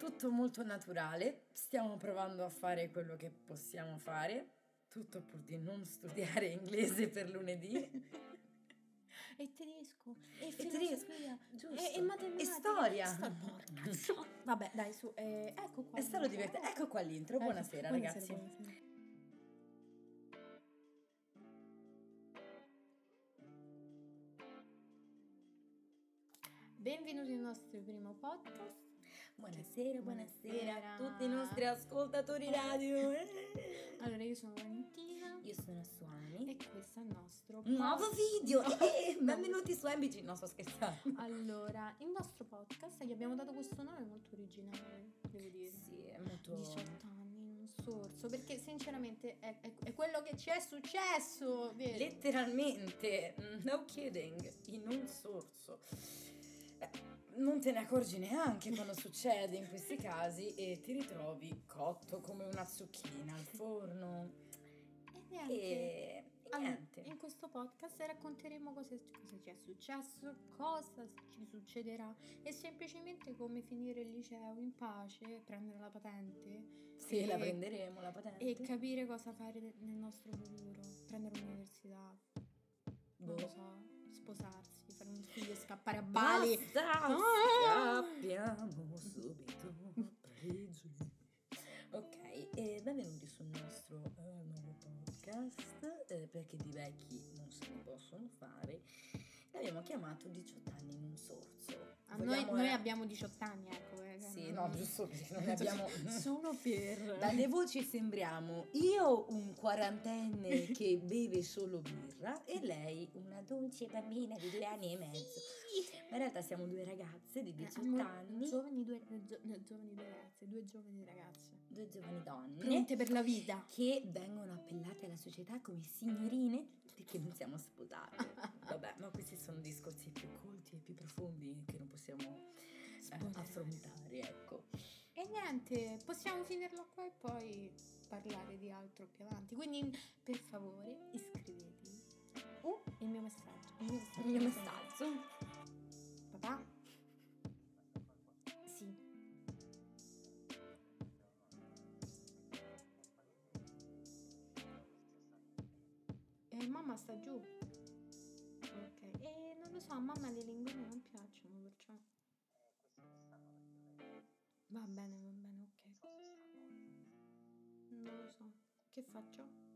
tutto molto naturale, stiamo provando a fare quello che possiamo fare, tutto pur di non studiare inglese per lunedì. E tedesco, e, E tedesco, giusto. e, e matematica. E storia. Sto- porca tro- Vabbè, dai, su, eh, ecco qua. È stato divertente. Ecco qua l'intro, Ecco, buonasera, ragazzi. buonasera. Benvenuti nel nostro primo podcast. Buonasera, buonasera a tutti i nostri ascoltatori radio. Allora, io sono Valentina Io sono Suani. e questo è il nostro Nuovo pod- video! Eh, No. benvenuti su MBG. No, sto scherzando. Allora, il nostro podcast gli abbiamo dato questo nome molto originale, devo dire. Sì, è molto... 18 anni in un sorso, perché sinceramente è, è- è quello che ci è successo, vero? Letteralmente, no kidding, in un sorso. Eh, Non te ne accorgi neanche quando succede in questi casi e ti ritrovi cotto come una zucchina al forno. E niente. E, e niente. in questo podcast racconteremo cosa, cosa ci è successo, cosa ci succederà e semplicemente come finire il liceo in pace, prendere la patente Sì, e- la prenderemo la patente. e capire cosa fare nel nostro futuro, prendere l'università, non Boh. lo so, sposarsi, figlio scappare a Bali. Basta, Ah! scappiamo subito. Ok, e benvenuti sul nostro eh, nuovo podcast, eh, perché di vecchi non se ne possono fare. L'abbiamo chiamato 18 anni in un sorso. Ah, noi, noi abbiamo 18 anni, ecco. Eh, no, giusto perché non ne abbiamo... Solo per... Dalle voci sembriamo io un quarantenne che beve solo birra e lei una dolce bambina di due anni e mezzo. Ma in realtà siamo due ragazze di 18 Amore, anni, Giovani due, gio- no, giovani due ragazze, due giovani ragazze. due giovani donne Pronte per la vita. che vengono appellate alla società come signorine perché non siamo sposate. Vabbè, ma questi sono discorsi più colti e più profondi che non possiamo eh, Spoiler. affrontare, ecco. E niente, possiamo finirla qua e poi parlare di altro più avanti. Quindi, per favore, iscrivetevi. Oh, il mio messaggio. Il mio messaggio. Il mio messaggio. Papà? Sì. E mamma sta giù. Ok. E non lo so, mamma le linguine bene, va bene, ok. Non lo so. Che faccio?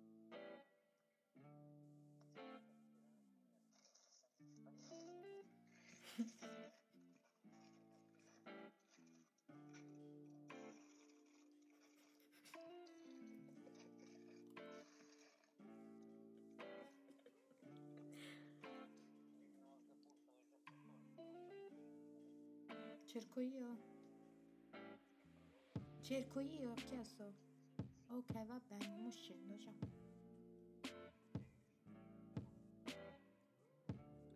Cerco io. Cerco io, ho chiesto. Ok, va bene, mo scendo, ciao.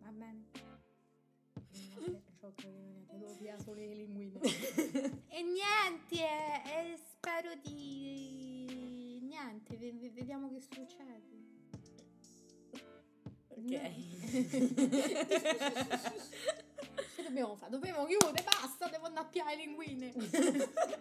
Va bene. Ciò che venite, devo pigliare solo le linguine. e niente, e spero di... Niente, ve- ve- vediamo che succede. Ok. Che dobbiamo fare? Dobbiamo chiudere, basta, devo andare a piare le linguine.